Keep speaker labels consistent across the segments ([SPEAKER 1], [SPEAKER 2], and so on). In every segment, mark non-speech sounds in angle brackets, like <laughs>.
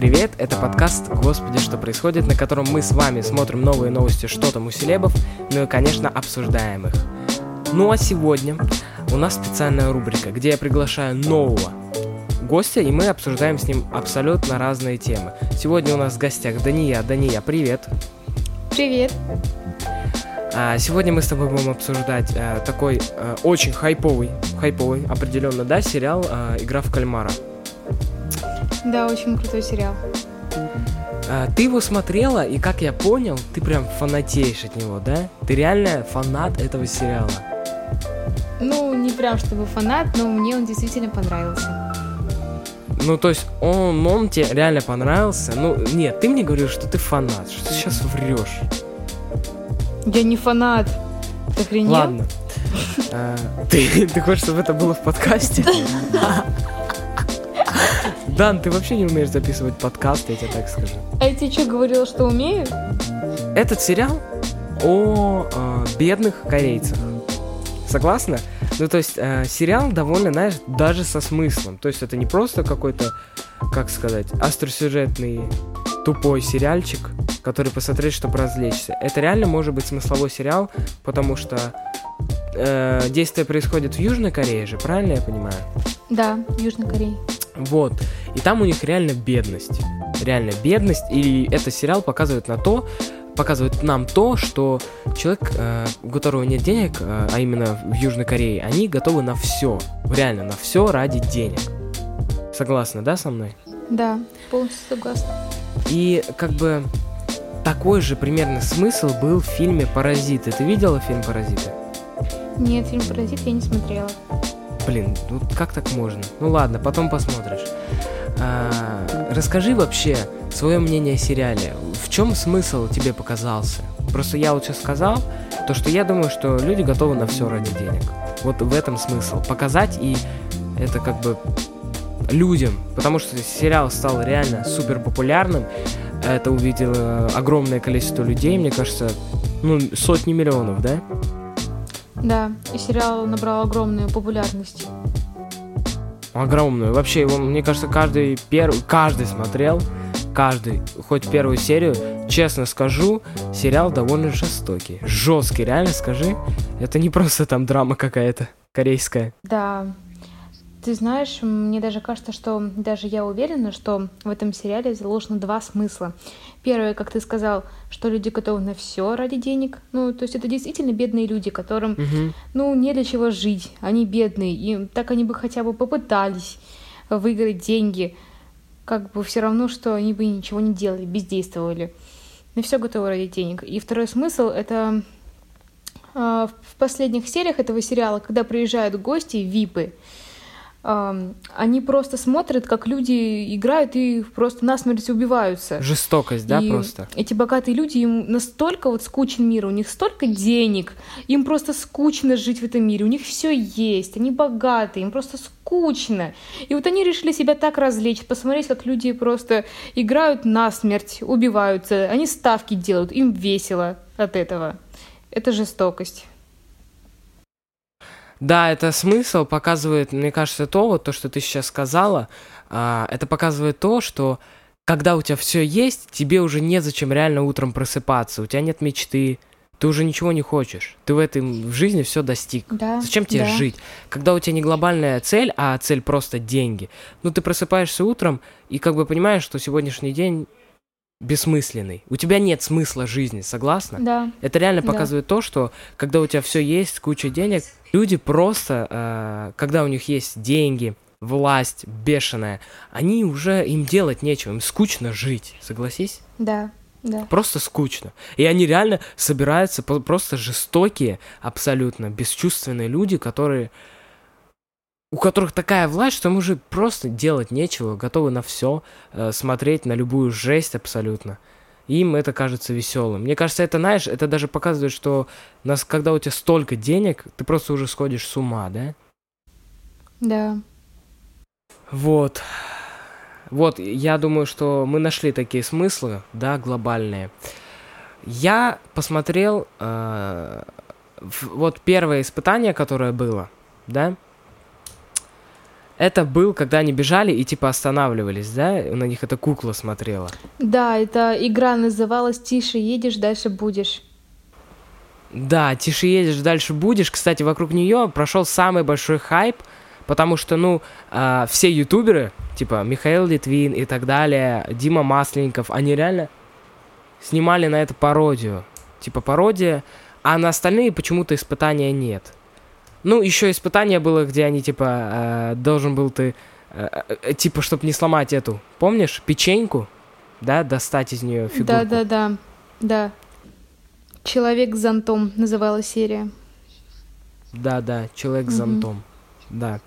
[SPEAKER 1] Привет, это подкаст «Господи, что происходит», на котором мы с вами смотрим новые новости, что там у селебов, ну и, конечно, обсуждаем их. Ну а сегодня у нас специальная рубрика, где я приглашаю нового гостя, и мы обсуждаем с ним абсолютно разные темы. Сегодня у нас в гостях Дания. Дания, привет.
[SPEAKER 2] Привет.
[SPEAKER 1] А, сегодня мы с тобой будем обсуждать а, такой а, очень хайповый, хайповый, определенно, да, сериал «Игра в кальмара».
[SPEAKER 2] Да, очень крутой сериал.
[SPEAKER 1] А, ты его смотрела, и как я понял, ты прям фанатеешь от него, да? Ты реально фанат этого сериала.
[SPEAKER 2] Ну, не прям чтобы фанат, но мне он действительно понравился.
[SPEAKER 1] Ну, то есть он, он тебе реально понравился? Ну, нет, ты мне говорил, что ты фанат, что ты сейчас врешь.
[SPEAKER 2] Я не фанат. Ты охренел?
[SPEAKER 1] Ладно. А, Ты, ты хочешь, чтобы это было в подкасте? <laughs> Дан, ты вообще не умеешь записывать подкаст, я тебе так скажу.
[SPEAKER 2] А я тебе что, говорила, что умею?
[SPEAKER 1] Этот сериал о э, бедных корейцах. Согласна? Ну, то есть, э, сериал довольно, знаешь, даже со смыслом. То есть, это не просто какой-то, как сказать, остросюжетный тупой сериальчик, который посмотреть, чтобы развлечься. Это реально может быть смысловой сериал, потому что э, действие происходит в Южной Корее же, правильно я понимаю?
[SPEAKER 2] Да, в Южной Корее.
[SPEAKER 1] Вот. И там у них реально бедность. Реально бедность. И этот сериал показывает на то, показывает нам то, что человек, э, у которого нет денег, э, а именно в Южной Корее, они готовы на все. Реально на все ради денег. Согласна, да, со мной?
[SPEAKER 2] Да, полностью согласна.
[SPEAKER 1] И как бы такой же примерно смысл был в фильме «Паразиты». Ты видела фильм «Паразиты»?
[SPEAKER 2] Нет, фильм «Паразит» я не смотрела.
[SPEAKER 1] Блин, ну как так можно? Ну ладно, потом посмотришь. А, расскажи вообще свое мнение о сериале. В чем смысл тебе показался? Просто я вот сейчас сказал, то что я думаю, что люди готовы на все ради денег. Вот в этом смысл. Показать и это как бы людям, потому что сериал стал реально супер популярным. Это увидело огромное количество людей, мне кажется, ну, сотни миллионов, да?
[SPEAKER 2] Да, и сериал набрал огромную популярность.
[SPEAKER 1] Огромную. Вообще его, мне кажется, каждый первый, каждый смотрел, каждый, хоть первую серию. Честно скажу, сериал довольно жестокий. Жесткий, реально скажи. Это не просто там драма какая-то корейская.
[SPEAKER 2] Да. Ты знаешь, мне даже кажется, что даже я уверена, что в этом сериале заложено два смысла. Первое, как ты сказал, что люди готовы на все ради денег. Ну, то есть это действительно бедные люди, которым,
[SPEAKER 1] Мгм.
[SPEAKER 2] ну, не для чего жить. Они бедные, и так они бы хотя бы попытались выиграть деньги. Как бы все равно, что они бы ничего не делали, бездействовали. На все готовы ради денег. И второй смысл это а, в последних сериях этого сериала, когда приезжают гости, випы, они просто смотрят, как люди играют и просто насмерть убиваются.
[SPEAKER 1] Жестокость, да,
[SPEAKER 2] И
[SPEAKER 1] просто?
[SPEAKER 2] Эти богатые люди, им настолько вот скучен мир, у них столько денег, им просто скучно жить в этом мире, у них все есть, они богатые, им просто скучно. И вот они решили себя так развлечь, посмотреть, как люди просто играют насмерть, убиваются, они ставки делают, им весело от этого. Это жестокость.
[SPEAKER 1] Да, это смысл показывает, мне кажется, то, вот то, что ты сейчас сказала, а, это показывает то, что когда у тебя все есть, тебе уже незачем реально утром просыпаться, у тебя нет мечты, ты уже ничего не хочешь, ты в этом в жизни все достиг.
[SPEAKER 2] Да,
[SPEAKER 1] Зачем тебе
[SPEAKER 2] да.
[SPEAKER 1] жить? Когда у тебя не глобальная цель, а цель просто деньги, ну ты просыпаешься утром и как бы понимаешь, что сегодняшний день бессмысленный. У тебя нет смысла жизни, согласна?
[SPEAKER 2] Да,
[SPEAKER 1] Это реально
[SPEAKER 2] Да.
[SPEAKER 1] показывает то, что когда у тебя все есть, куча денег, люди просто, э, когда у них есть деньги, власть бешеная, они уже им делать нечего, им скучно жить, согласись?
[SPEAKER 2] да, да.
[SPEAKER 1] Просто скучно. И они реально собираются просто жестокие, абсолютно бесчувственные люди, которые у которых такая власть, что им уже просто делать нечего, готовы на все, смотреть на любую жесть абсолютно. Им это кажется веселым. Мне кажется, это, знаешь, это даже показывает, что нас, когда у тебя столько денег, ты просто уже сходишь с ума, да?
[SPEAKER 2] Да.
[SPEAKER 1] Вот. Вот, я думаю, что мы нашли такие смыслы, да, глобальные. Я посмотрел э, вот первое испытание, которое было, да. Это был, когда они бежали и типа останавливались, да? На них эта кукла смотрела.
[SPEAKER 2] Да, эта игра называлась «Тише едешь, дальше будешь».
[SPEAKER 1] Да, тише едешь, дальше будешь. Кстати, вокруг нее прошел самый большой хайп, потому что, ну, э, все ютуберы, типа Михаил Литвин и так далее, Дима Масленников, они реально снимали на это пародию. Типа пародия, а на остальные почему-то испытания нет. Ну, еще испытание было, где они, типа, э, должен был ты, э, э, типа, чтобы не сломать эту, помнишь, печеньку, да, достать из нее фигурку.
[SPEAKER 2] Да-да-да, да. «Человек с зонтом» называлась серия.
[SPEAKER 1] Да-да, «Человек с зонтом», да.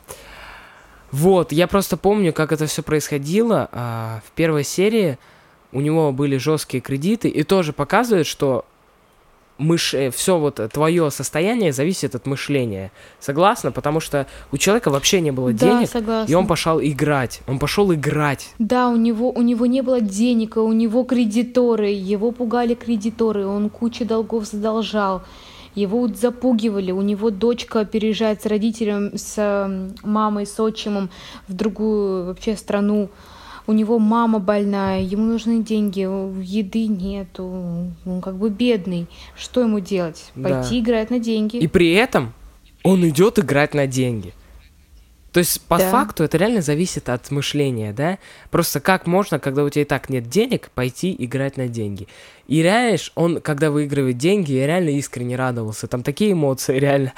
[SPEAKER 1] Вот, я просто помню, как это все происходило. А, в первой серии у него были жесткие кредиты, и тоже показывает, что мыш... все вот твое состояние зависит от мышления. Согласна? Потому что у человека вообще не было
[SPEAKER 2] Да,
[SPEAKER 1] денег,
[SPEAKER 2] согласна.
[SPEAKER 1] и он пошел играть. Он пошел играть.
[SPEAKER 2] Да, у него, у него не было денег, а у него кредиторы, его пугали кредиторы, он кучу долгов задолжал, его запугивали, у него дочка переезжает с родителем, с мамой, с отчимом в другую вообще страну, у него мама больная, ему нужны деньги, еды нету, он как бы бедный, что ему делать?
[SPEAKER 1] Да.
[SPEAKER 2] Пойти играть на деньги.
[SPEAKER 1] И при этом он идет играть на деньги. То есть, по
[SPEAKER 2] Да.
[SPEAKER 1] факту, это реально зависит от мышления, да? Просто как можно, когда у тебя и так нет денег, пойти играть на деньги? И реально, он, когда выигрывает деньги, я реально искренне радовался. Там такие эмоции, реально.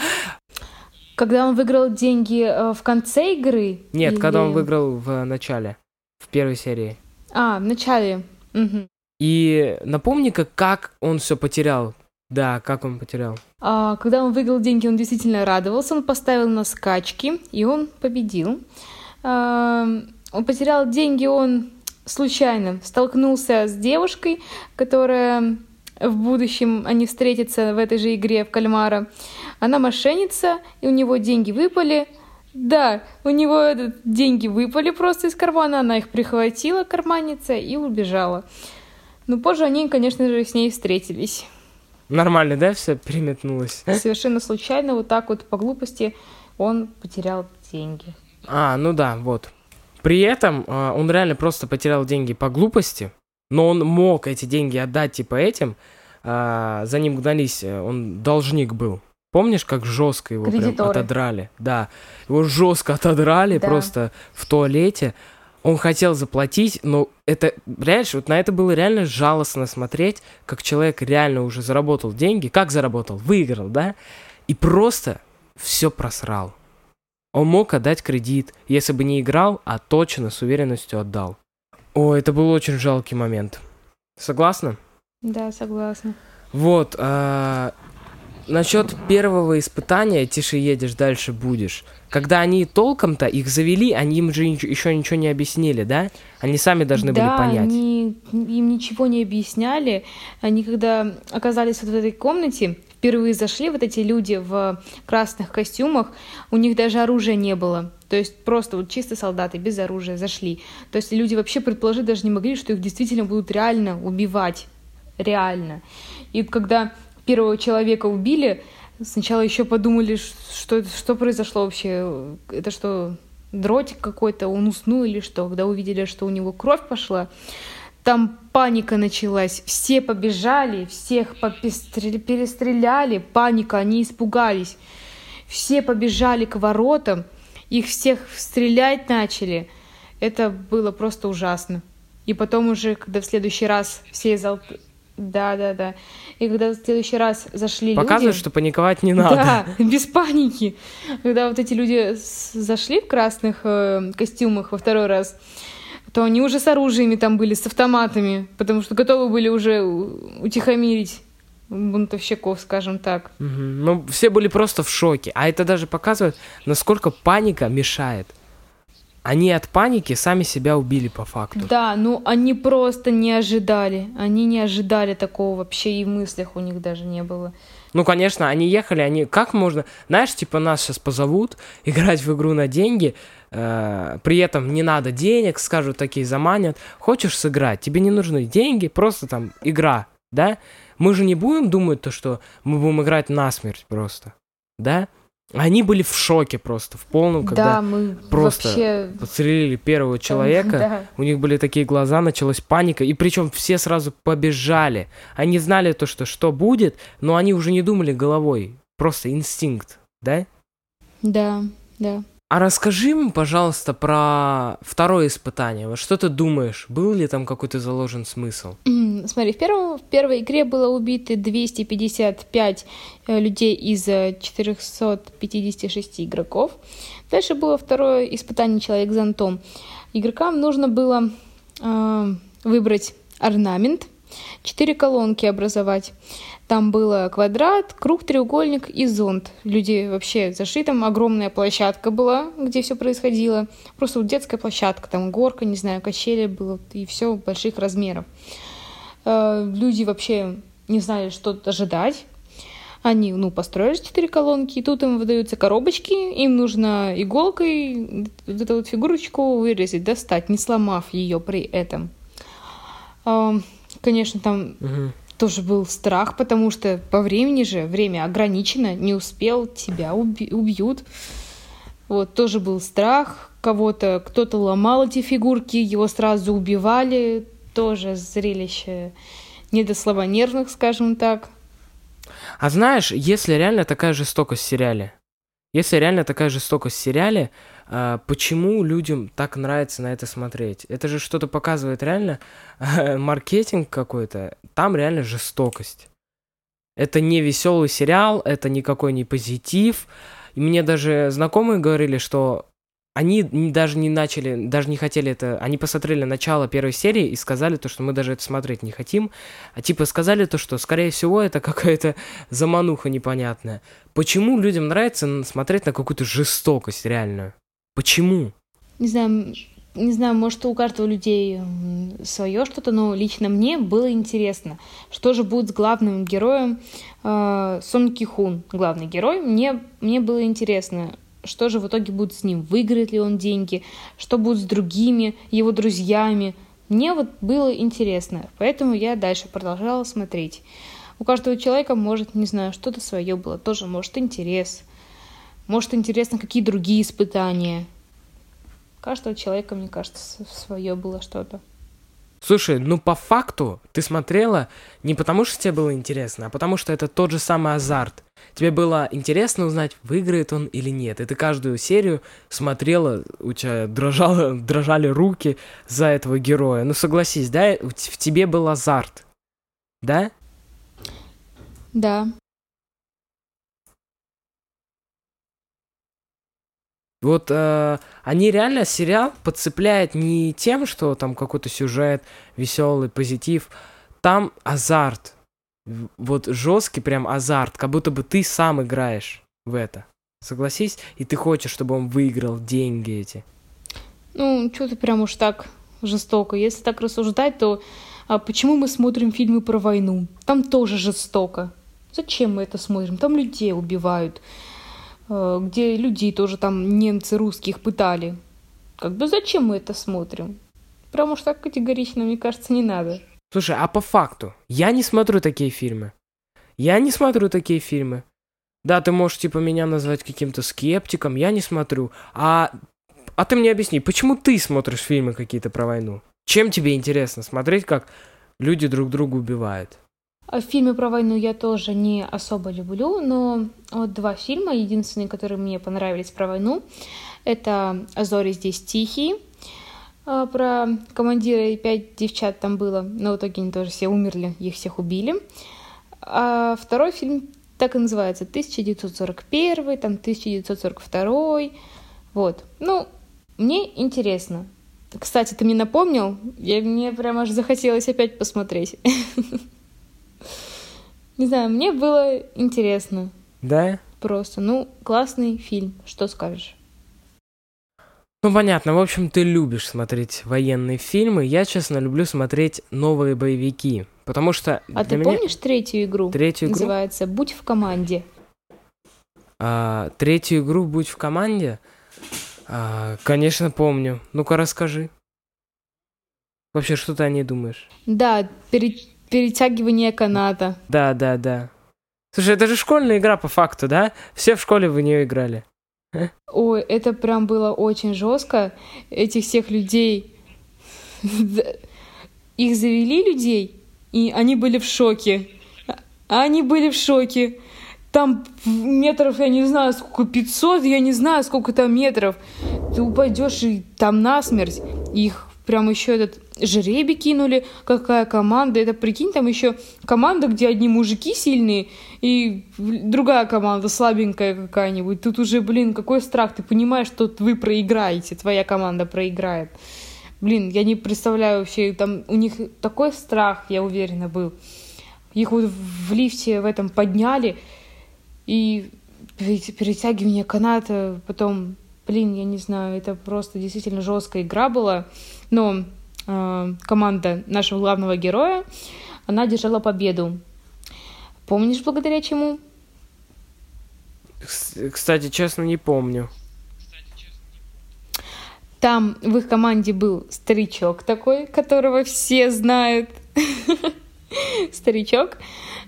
[SPEAKER 2] Когда он выиграл деньги э, в конце игры?
[SPEAKER 1] Нет, когда он
[SPEAKER 2] или-
[SPEAKER 1] выиграл в начале, в первой серии.
[SPEAKER 2] А, в начале. Мгм.
[SPEAKER 1] И напомни-ка, как он все потерял. Да, как он потерял.
[SPEAKER 2] А, когда он выиграл деньги, он действительно радовался, он поставил на скачки, и он победил. А, он потерял деньги, он случайно столкнулся с девушкой, которая в будущем они встретятся в этой же игре в кальмара. Она мошенница, и у него деньги выпали. Да, у него этот, деньги выпали просто из кармана, она их прихватила, карманница, и убежала. Но позже они, конечно же, с ней встретились.
[SPEAKER 1] Нормально, да, все переметнулось?
[SPEAKER 2] Совершенно случайно, вот так вот по глупости, он потерял деньги.
[SPEAKER 1] А, ну да, вот. При этом а, он реально просто потерял деньги по глупости, но он мог эти деньги отдать типа этим. а, за ним гнались, э, он должник был. Помнишь, как жестко его прям отодрали? Да, его жестко отодрали
[SPEAKER 2] Да.
[SPEAKER 1] просто в туалете. Он хотел заплатить, но это, реально, вот на это было реально жалостно смотреть, как человек реально уже заработал деньги. Как заработал? Выиграл, да? И просто все просрал. Он мог отдать кредит, если бы не играл, а точно с уверенностью отдал. О, это был очень жалкий момент. Согласна?
[SPEAKER 2] Да, согласна.
[SPEAKER 1] Вот, а, насчет первого испытания «Тише едешь, дальше будешь». Когда они толком-то их завели, они им же еще ничего не объяснили, да? Они сами должны
[SPEAKER 2] да,
[SPEAKER 1] были понять.
[SPEAKER 2] они им ничего не объясняли. Они когда оказались вот в этой комнате, впервые зашли вот эти люди в красных костюмах, у них даже оружия не было. То есть просто вот чисто солдаты без оружия зашли. То есть люди вообще предположить даже не могли, что их действительно будут реально убивать. Реально. И когда первого человека убили, сначала еще подумали, что, что произошло вообще. Это что, дротик какой-то, он уснул или что? Когда увидели, что у него кровь пошла, там паника началась. Все побежали, всех попестре- перестреляли, паника, они испугались. Все побежали к воротам, их всех стрелять начали. Это было просто ужасно. И потом уже, когда в следующий раз все из Да, да, да. И когда в следующий раз зашли
[SPEAKER 1] Показывают,
[SPEAKER 2] люди...
[SPEAKER 1] что паниковать не надо.
[SPEAKER 2] Да, <laughs> без паники. Когда вот эти люди зашли в красных э, костюмах во второй раз, то они уже с оружиями там были, с автоматами, потому что готовы были уже утихомирить бунтовщиков, скажем так.
[SPEAKER 1] Мгм. Ну, все были просто в шоке. А это даже показывает, насколько паника мешает. Они от паники сами себя убили по факту.
[SPEAKER 2] Да, ну они просто не ожидали. Они не ожидали такого вообще и в мыслях у них даже не было.
[SPEAKER 1] Ну, конечно, они ехали, они... Как можно... Знаешь, типа, нас сейчас позовут <laughs> играть в игру на деньги, э, при этом не надо денег, скажут такие, заманят. Хочешь сыграть, тебе не нужны деньги, просто там игра, да? Мы же не будем думать то, что мы будем играть насмерть просто, да? Они были в шоке просто, в полном, когда
[SPEAKER 2] да, мы
[SPEAKER 1] просто
[SPEAKER 2] вообще...
[SPEAKER 1] подстрелили первого человека.
[SPEAKER 2] Да.
[SPEAKER 1] У них были такие глаза, началась паника, и причем все сразу побежали. Они знали то, что что будет, но они уже не думали головой. Просто инстинкт, да?
[SPEAKER 2] Да, да.
[SPEAKER 1] А расскажи мне, пожалуйста, про второе испытание. Вот что ты думаешь, был ли там какой-то заложен смысл?
[SPEAKER 2] Смотри, в, первом, в первой игре было убито 255 э, людей из э, 456 игроков. Дальше было второе испытание «Человек зонтом». Игрокам нужно было э, выбрать орнамент, четыре колонки образовать. Там было квадрат, круг, треугольник и зонт. Люди вообще зашли, там огромная площадка была, где все происходило. Просто вот детская площадка, там горка, не знаю, качели было, и все больших размеров. Э, Люди вообще не знали, что ожидать. Они, ну, построили четыре колонки, и тут им выдаются коробочки, им нужно иголкой вот эту вот фигурочку вырезать, достать, не сломав ее при этом. Эм, Конечно, там
[SPEAKER 1] Мгм.
[SPEAKER 2] Тоже был страх, потому что по времени же, время ограничено, не успел, тебя уби- убьют. Вот, тоже был страх кого-то, кто-то ломал эти фигурки, его сразу убивали, тоже зрелище не до слабонервных, скажем так.
[SPEAKER 1] А знаешь, если реально такая жестокость в сериале, если реально такая жестокость в сериале, почему людям так нравится на это смотреть? Это же что-то показывает реально <laughs> маркетинг какой-то. Там реально жестокость. Это не веселый сериал, это никакой не позитив. И мне даже знакомые говорили, что они даже не начали, даже не хотели это. Они посмотрели начало первой серии и сказали то, что мы даже это смотреть не хотим. А типа сказали то, что скорее всего это какая-то замануха непонятная. Почему людям нравится смотреть на какую-то жестокость реальную? Почему?
[SPEAKER 2] Не знаю, не знаю, может, у каждого людей свое что-то, но лично мне было интересно, что же будет с главным героем э, Сон Ки Хун, главный герой. Мне, мне было интересно, что же в итоге будет с ним, выиграет ли он деньги, что будет с другими его друзьями. Мне вот было интересно, поэтому я дальше продолжала смотреть. У каждого человека может, не знаю, что-то свое было, тоже может интерес. Может интересно, какие другие испытания. У каждого человека, мне кажется, свое было что-то.
[SPEAKER 1] Слушай, ну по факту ты смотрела не потому, что тебе было интересно, а потому что это тот же самый азарт. Тебе было интересно узнать, выиграет он или нет. И ты каждую серию смотрела, у тебя дрожало, <laughs> дрожали руки за этого героя. Ну согласись, да, в тебе был азарт. Да?
[SPEAKER 2] Да.
[SPEAKER 1] Вот э, они реально сериал подцепляют не тем, что там какой-то сюжет, веселый, позитив. Там азарт. Вот жесткий прям азарт, как будто бы ты сам играешь в это. Согласись? И ты хочешь, чтобы он выиграл деньги эти.
[SPEAKER 2] Ну, что ты прям уж так жестоко. Если так рассуждать, то а почему мы смотрим фильмы про войну? Там тоже жестоко. Зачем мы это смотрим? Там людей убивают. Э, Где людей тоже там немцы русских пытали. Как бы зачем мы это смотрим? Прям уж так категорично, мне кажется, не надо.
[SPEAKER 1] Слушай, а по факту, я не смотрю такие фильмы. Я не смотрю такие фильмы. Да, ты можешь типа меня назвать каким-то скептиком, я не смотрю. А, а ты мне объясни, почему ты смотришь фильмы какие-то про войну? Чем тебе интересно смотреть, как люди друг друга убивают?
[SPEAKER 2] А Фильмы про войну я тоже не особо люблю, но вот два фильма, единственные, которые мне понравились про войну, это «А зори здесь тихие», а, про командира и пять девчат там было, но в итоге они тоже все умерли, их всех убили. А второй фильм так и называется, 1941, там 1942, вот. Ну, мне интересно. Кстати, ты мне напомнил, я, мне прям аж захотелось опять посмотреть. <laughs> Не знаю, мне было интересно
[SPEAKER 1] Да?
[SPEAKER 2] просто. Ну, классный фильм, что скажешь?
[SPEAKER 1] Ну, понятно. В общем, ты любишь смотреть военные фильмы. Я, честно, люблю смотреть новые боевики. Потому что
[SPEAKER 2] А ты
[SPEAKER 1] меня
[SPEAKER 2] помнишь третью игру?
[SPEAKER 1] третью игру,
[SPEAKER 2] Называется «Будь в команде».
[SPEAKER 1] а, третью игру «Будь в команде», а, конечно, помню. Ну-ка, расскажи. Вообще, что ты о ней думаешь?
[SPEAKER 2] Да, пере- перетягивание каната.
[SPEAKER 1] Да, да, да. Слушай, это же школьная игра по факту, да? Все в школе в нее играли.
[SPEAKER 2] Ой, это прям было очень жестко. Этих всех людей... Их завели людей, и они были в шоке. Они были в шоке. Там метров, я не знаю, сколько, 500, я не знаю, сколько там метров. Ты упадешь и там насмерть. Их прям еще этот жребий кинули, какая команда. Это, прикинь, там еще команда, где одни мужики сильные, и другая команда слабенькая какая-нибудь. Тут уже, блин, какой страх. Ты понимаешь, что вы проиграете, твоя команда проиграет. Блин, я не представляю вообще, там у них такой страх, я уверена, был. Их вот в лифте в этом подняли, и перетягивание каната, потом, блин, я не знаю, это просто действительно жесткая игра была. Но э, команда нашего главного героя, она держала победу. Помнишь, благодаря чему?
[SPEAKER 1] Кстати, честно, не помню.
[SPEAKER 2] Там в их команде был старичок такой, которого все знают. <laughs> Старичок,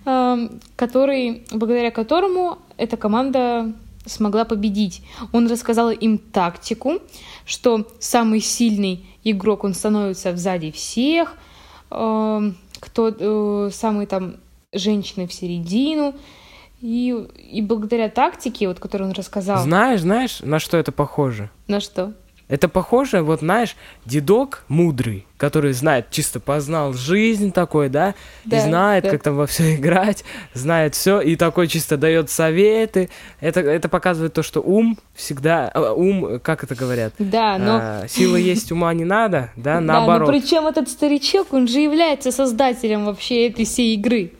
[SPEAKER 2] эм, который, благодаря которому эта команда смогла победить. Он рассказал им тактику, что самый сильный игрок, он становится сзади всех, эм, кто э, самый там женщины в середину. И, и благодаря тактике, вот, которую он рассказал...
[SPEAKER 1] Знаешь, знаешь, на что это похоже?
[SPEAKER 2] На что?
[SPEAKER 1] Это похоже, вот знаешь, дедок мудрый, который знает, чисто познал жизнь такой, да, да и знает, да. как там во все <laughs> играть, знает все, и такой чисто дает советы. Это, это показывает то, что ум всегда, а, ум, как это говорят?
[SPEAKER 2] Да, но...
[SPEAKER 1] А, сила <laughs> есть, ума не надо, да, наоборот.
[SPEAKER 2] Да, но причем этот старичок, он же является создателем вообще этой всей игры.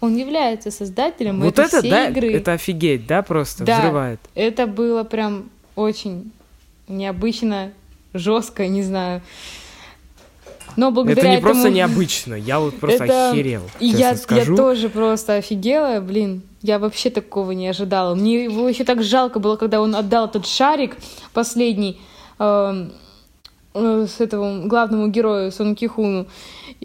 [SPEAKER 2] Он является создателем вот этой
[SPEAKER 1] это,
[SPEAKER 2] всей
[SPEAKER 1] да,
[SPEAKER 2] игры.
[SPEAKER 1] Это офигеть, да, просто
[SPEAKER 2] да,
[SPEAKER 1] взрывает.
[SPEAKER 2] Это было прям очень необычно, жестко, не знаю. Но благодаря
[SPEAKER 1] это не
[SPEAKER 2] этому...
[SPEAKER 1] просто необычно, я вот просто это... охерел.
[SPEAKER 2] Я,
[SPEAKER 1] скажу.
[SPEAKER 2] я тоже просто офигела, блин. Я вообще такого не ожидала. Мне его еще так жалко было, когда он отдал этот шарик последний э, э, с этому главному герою Сон Кихуну.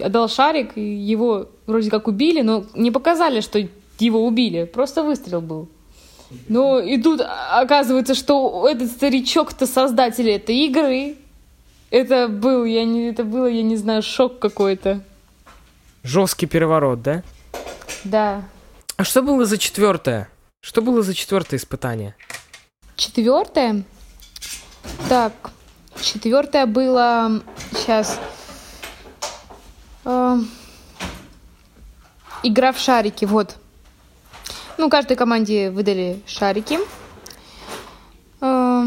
[SPEAKER 2] Отдал шарик, его вроде как убили, но не показали, что его убили. Просто выстрел был. Ну, и тут оказывается, что этот старичок-то создатель этой игры. Это был, я не, это было, я не знаю, шок какой-то.
[SPEAKER 1] Жесткий переворот, да?
[SPEAKER 2] Да.
[SPEAKER 1] А что было за четвертое? Что было за четвертое испытание?
[SPEAKER 2] Четвертое? Так, четвертое было сейчас. Э, игра в шарики, вот. Ну, каждой команде выдали шарики. А,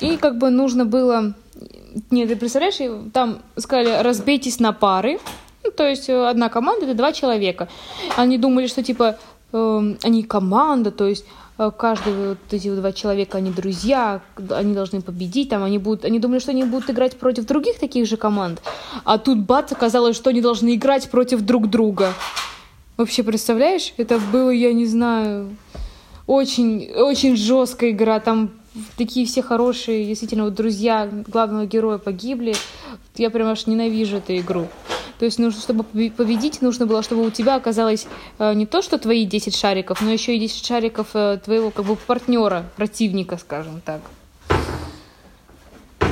[SPEAKER 2] и как бы нужно было... Нет, ты представляешь, там сказали, разбейтесь на пары. Ну, то есть э, одна команда — это два человека. Они думали, что типа э, они команда, то есть э, каждый вот эти два человека, они друзья, они должны победить, там они будут, они думали, что они будут играть против других таких же команд, а тут бац, оказалось, что они должны играть против друг друга. Вообще, представляешь, это было, я не знаю, очень, очень жесткая игра. Там такие все хорошие, действительно, вот друзья главного героя погибли. Я прям аж ненавижу эту игру. То есть, нужно, чтобы победить, нужно было, чтобы у тебя оказалось э, не то, что твои 10 шариков, но еще и 10 шариков э, твоего как бы партнера, противника, скажем так.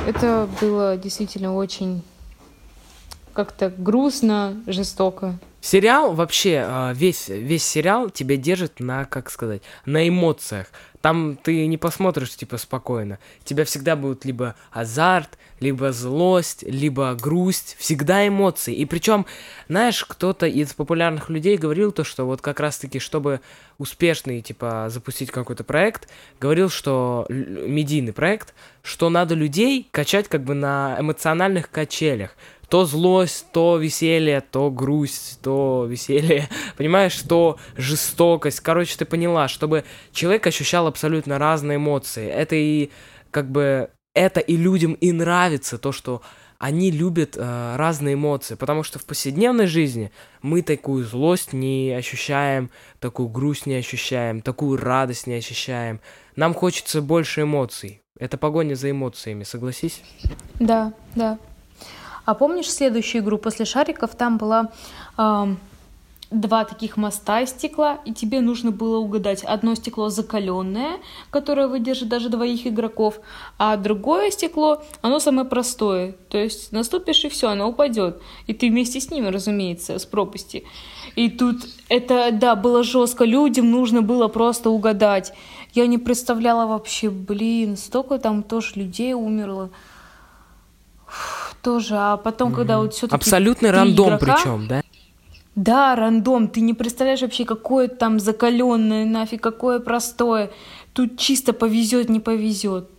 [SPEAKER 2] Это было действительно очень как-то грустно, жестоко.
[SPEAKER 1] Сериал вообще, а, весь, весь сериал тебя держит на, как сказать, на эмоциях. Там ты не посмотришь, типа, спокойно. Тебя всегда будут либо азарт, либо злость, либо грусть. Всегда эмоции. И причем, знаешь, кто-то из популярных людей говорил то, что вот как раз-таки, чтобы успешный, типа, запустить какой-то проект, говорил, что медийный проект, что надо людей качать как бы на эмоциональных качелях то злость, то веселье, то грусть, то веселье, <laughs> понимаешь, то жестокость. Короче, ты поняла, чтобы человек ощущал абсолютно разные эмоции. Это и как бы это и людям и нравится то, что они любят э, разные эмоции, потому что в повседневной жизни мы такую злость не ощущаем, такую грусть не ощущаем, такую радость не ощущаем. Нам хочется больше эмоций. Это погоня за эмоциями, согласись?
[SPEAKER 2] Да, да. А помнишь следующую игру после шариков? Там была э, два таких моста из стекла, и тебе нужно было угадать одно стекло закаленное, которое выдержит даже двоих игроков, а другое стекло, оно самое простое. То есть наступишь и все, оно упадет. И ты вместе с ними, разумеется, с пропасти. И тут это, да, было жестко. Людям нужно было просто угадать. Я не представляла вообще, блин, столько там тоже людей умерло. Тоже, а потом, mm-hmm. когда вот все-таки
[SPEAKER 1] абсолютный рандом игрока, причем, да?
[SPEAKER 2] Да, рандом. Ты не представляешь вообще, какое там закаленное, нафиг, какое простое. Тут чисто повезет, не повезет.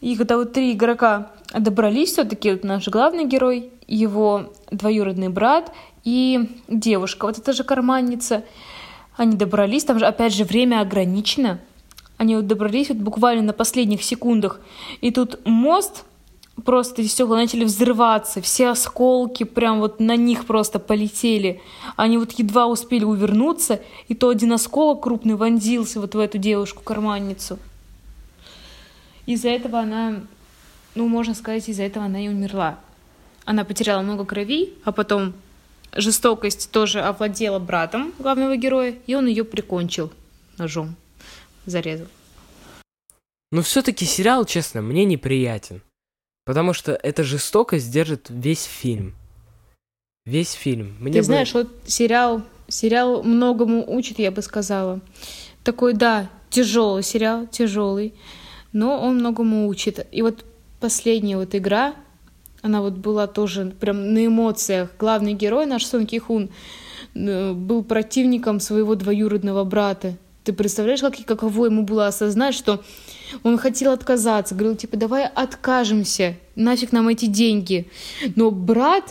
[SPEAKER 2] И когда вот три игрока добрались, все-таки вот наш главный герой, его двоюродный брат и девушка, вот это же карманница, они добрались, там же опять же время ограничено. Они вот добрались вот буквально на последних секундах. И тут мост просто стекла начали взрываться, все осколки прям вот на них просто полетели. Они вот едва успели увернуться, и то один осколок крупный вонзился вот в эту девушку-карманницу. Из-за этого она, ну, можно сказать, из-за этого она и умерла. Она потеряла много крови, а потом жестокость тоже овладела братом главного героя, и он ее прикончил ножом, зарезал.
[SPEAKER 1] Но все-таки сериал, честно, мне неприятен. Потому что эта жестокость держит весь фильм. Весь фильм.
[SPEAKER 2] Мне Ты бы... знаешь, вот сериал, сериал многому учит, я бы сказала. Такой, да, тяжелый сериал, тяжелый, но он многому учит. И вот последняя вот игра, она вот была тоже прям на эмоциях. Главный герой наш Сон Кихун э, был противником своего двоюродного брата. Ты представляешь, как, каково ему было осознать, что он хотел отказаться, говорил, типа, давай откажемся, нафиг нам эти деньги. Но брат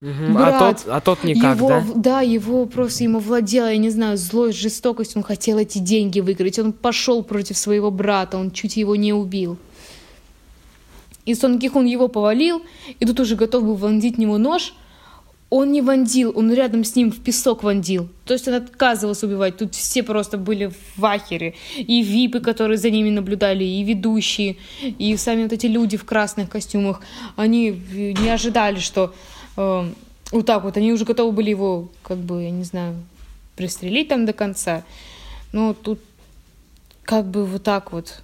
[SPEAKER 1] Угу, Брат, а, тот, а тот никак,
[SPEAKER 2] его,
[SPEAKER 1] да?
[SPEAKER 2] Да, его просто ему владела, я не знаю, злость, жестокость, он хотел эти деньги выиграть, он пошел против своего брата, он чуть его не убил. И Сон Кихон его повалил, и тут уже готов был вонзить него нож, он не вонзил, он рядом с ним в песок вонзил. То есть он отказывался убивать. Тут все просто были в ахере. И випы, которые за ними наблюдали, и ведущие, и сами вот эти люди в красных костюмах. Они не ожидали, что э, вот так вот. Они уже готовы были его, как бы, я не знаю, пристрелить там до конца. Но тут как бы вот так вот.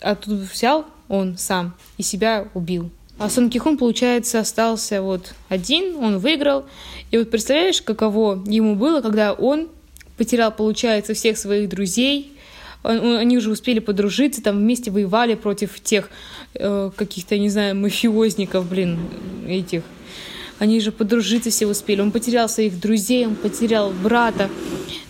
[SPEAKER 2] А тут взял он сам и себя убил. А Сон Кихон, получается, остался вот один, он выиграл. И вот представляешь, каково ему было, когда он потерял, получается, всех своих друзей, они уже успели подружиться, там вместе воевали против тех э, каких-то, не знаю, мафиозников, блин, этих. Они же подружиться все успели. Он потерял своих друзей, он потерял брата.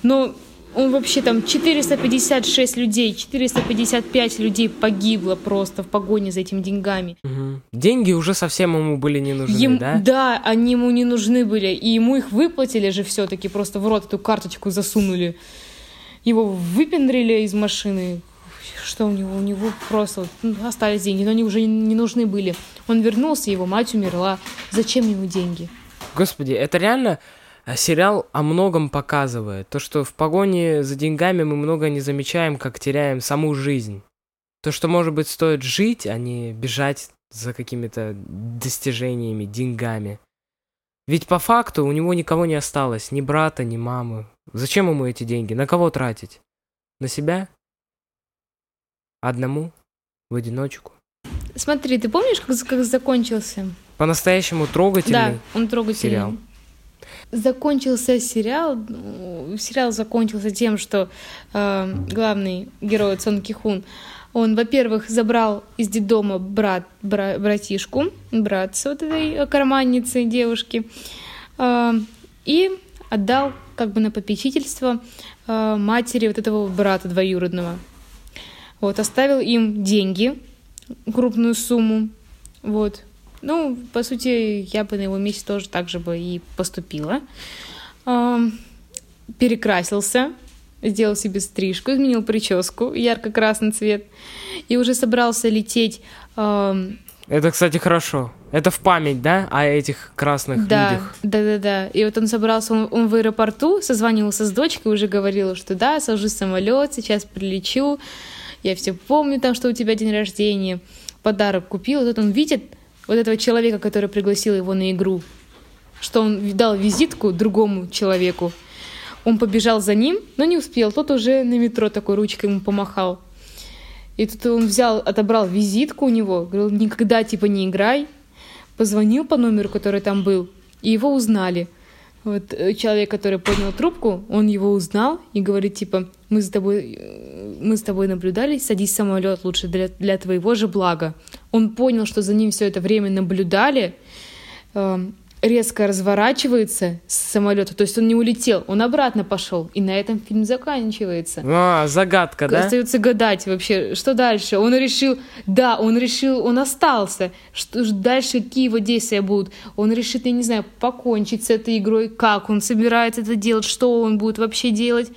[SPEAKER 2] Но он вообще там 456 людей, 455 людей погибло просто в погоне за этими деньгами.
[SPEAKER 1] Угу. Деньги уже совсем ему были не нужны, Ем... да?
[SPEAKER 2] Да, они ему не нужны были. И ему их выплатили же все-таки, просто в рот эту карточку засунули. Его выпендрили из машины. Что у него? У него просто ну, остались деньги, но они уже не нужны были. Он вернулся, его мать умерла. Зачем ему деньги?
[SPEAKER 1] Господи, это реально а сериал о многом показывает. То, что в погоне за деньгами мы много не замечаем, как теряем саму жизнь. То, что, может быть, стоит жить, а не бежать за какими-то достижениями, деньгами. Ведь по факту у него никого не осталось, ни брата, ни мамы. Зачем ему эти деньги? На кого тратить? На себя? Одному? В одиночку?
[SPEAKER 2] Смотри, ты помнишь, как, как закончился?
[SPEAKER 1] По-настоящему трогательный
[SPEAKER 2] Да, он трогательный. Сериал закончился сериал. Ну, сериал закончился тем, что э, главный герой Сон Кихун, он, во-первых, забрал из детдома брат, бра, братишку, братца вот этой карманницы девушки, э, и отдал как бы на попечительство э, матери вот этого брата двоюродного. Вот, оставил им деньги, крупную сумму, вот, ну, по сути, я бы на его месте тоже так же бы и поступила. Перекрасился, сделал себе стрижку, изменил прическу, ярко-красный цвет, и уже собрался лететь.
[SPEAKER 1] Это, кстати, хорошо. Это в память, да, о этих красных
[SPEAKER 2] да,
[SPEAKER 1] людях?
[SPEAKER 2] Да, да, да. И вот он собрался, он, он в аэропорту, созванивался с дочкой, уже говорил, что да, сажусь в самолет, сейчас прилечу, я все помню там, что у тебя день рождения, подарок купил. Вот он видит, вот этого человека, который пригласил его на игру. что он дал визитку другому человеку. Он побежал за ним, но не успел. Тот уже на метро такой ручкой ему помахал. И тут он взял, отобрал визитку у него, говорил, никогда типа не играй. Позвонил по номеру, который там был, и его узнали. Вот э, человек, который поднял трубку, он его узнал и говорит, типа, мы с тобой, э, мы с тобой наблюдали, садись в самолет лучше для, для твоего же блага. Он понял, что за ним все это время наблюдали, эм, резко разворачивается с самолета, то есть он не улетел, он обратно пошел, и на этом фильм заканчивается.
[SPEAKER 1] А, загадка, да?
[SPEAKER 2] Остается гадать вообще, что дальше. Он решил, да, он решил, он остался, что дальше какие его действия будут. Он решит, я не знаю, покончить с этой игрой, как он собирается это делать, что он будет вообще делать,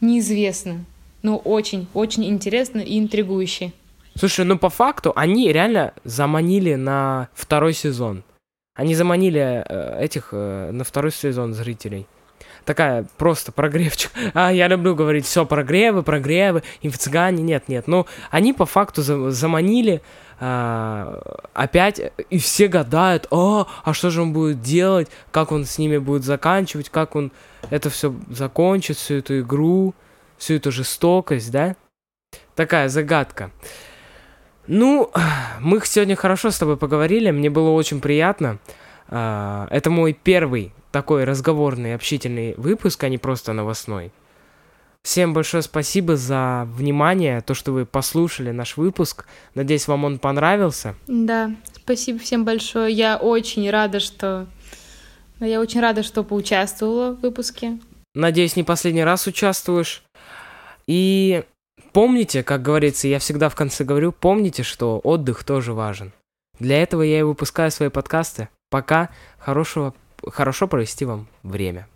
[SPEAKER 2] неизвестно. Но очень, очень интересно и интригующе.
[SPEAKER 1] Слушай, ну по факту они реально заманили на второй сезон. Они заманили э, этих э, на второй сезон зрителей. Такая просто прогревчик. <laughs> А, я люблю говорить, все, прогревы, прогревы, инфо-цыгане, нет, нет. Ну, они по факту за заманили э, опять, и все гадают, о, а что же он будет делать, как он с ними будет заканчивать, как он это все закончит, всю эту игру, всю эту жестокость, да? Такая загадка. Ну, <sighs> мы сегодня хорошо с тобой поговорили, мне было очень приятно. А, это мой первый такой разговорный, общительный выпуск, а не просто новостной. Всем большое спасибо за внимание, то, что вы послушали наш выпуск. Надеюсь, вам он понравился.
[SPEAKER 2] Да, спасибо всем большое. Я очень рада, что... Я очень рада, что поучаствовала в выпуске.
[SPEAKER 1] Надеюсь, не последний раз участвуешь. И Помните, как говорится, я всегда в конце говорю, помните, что отдых тоже важен. Для этого я и выпускаю свои подкасты. Пока. Хорошего, хорошо провести вам время.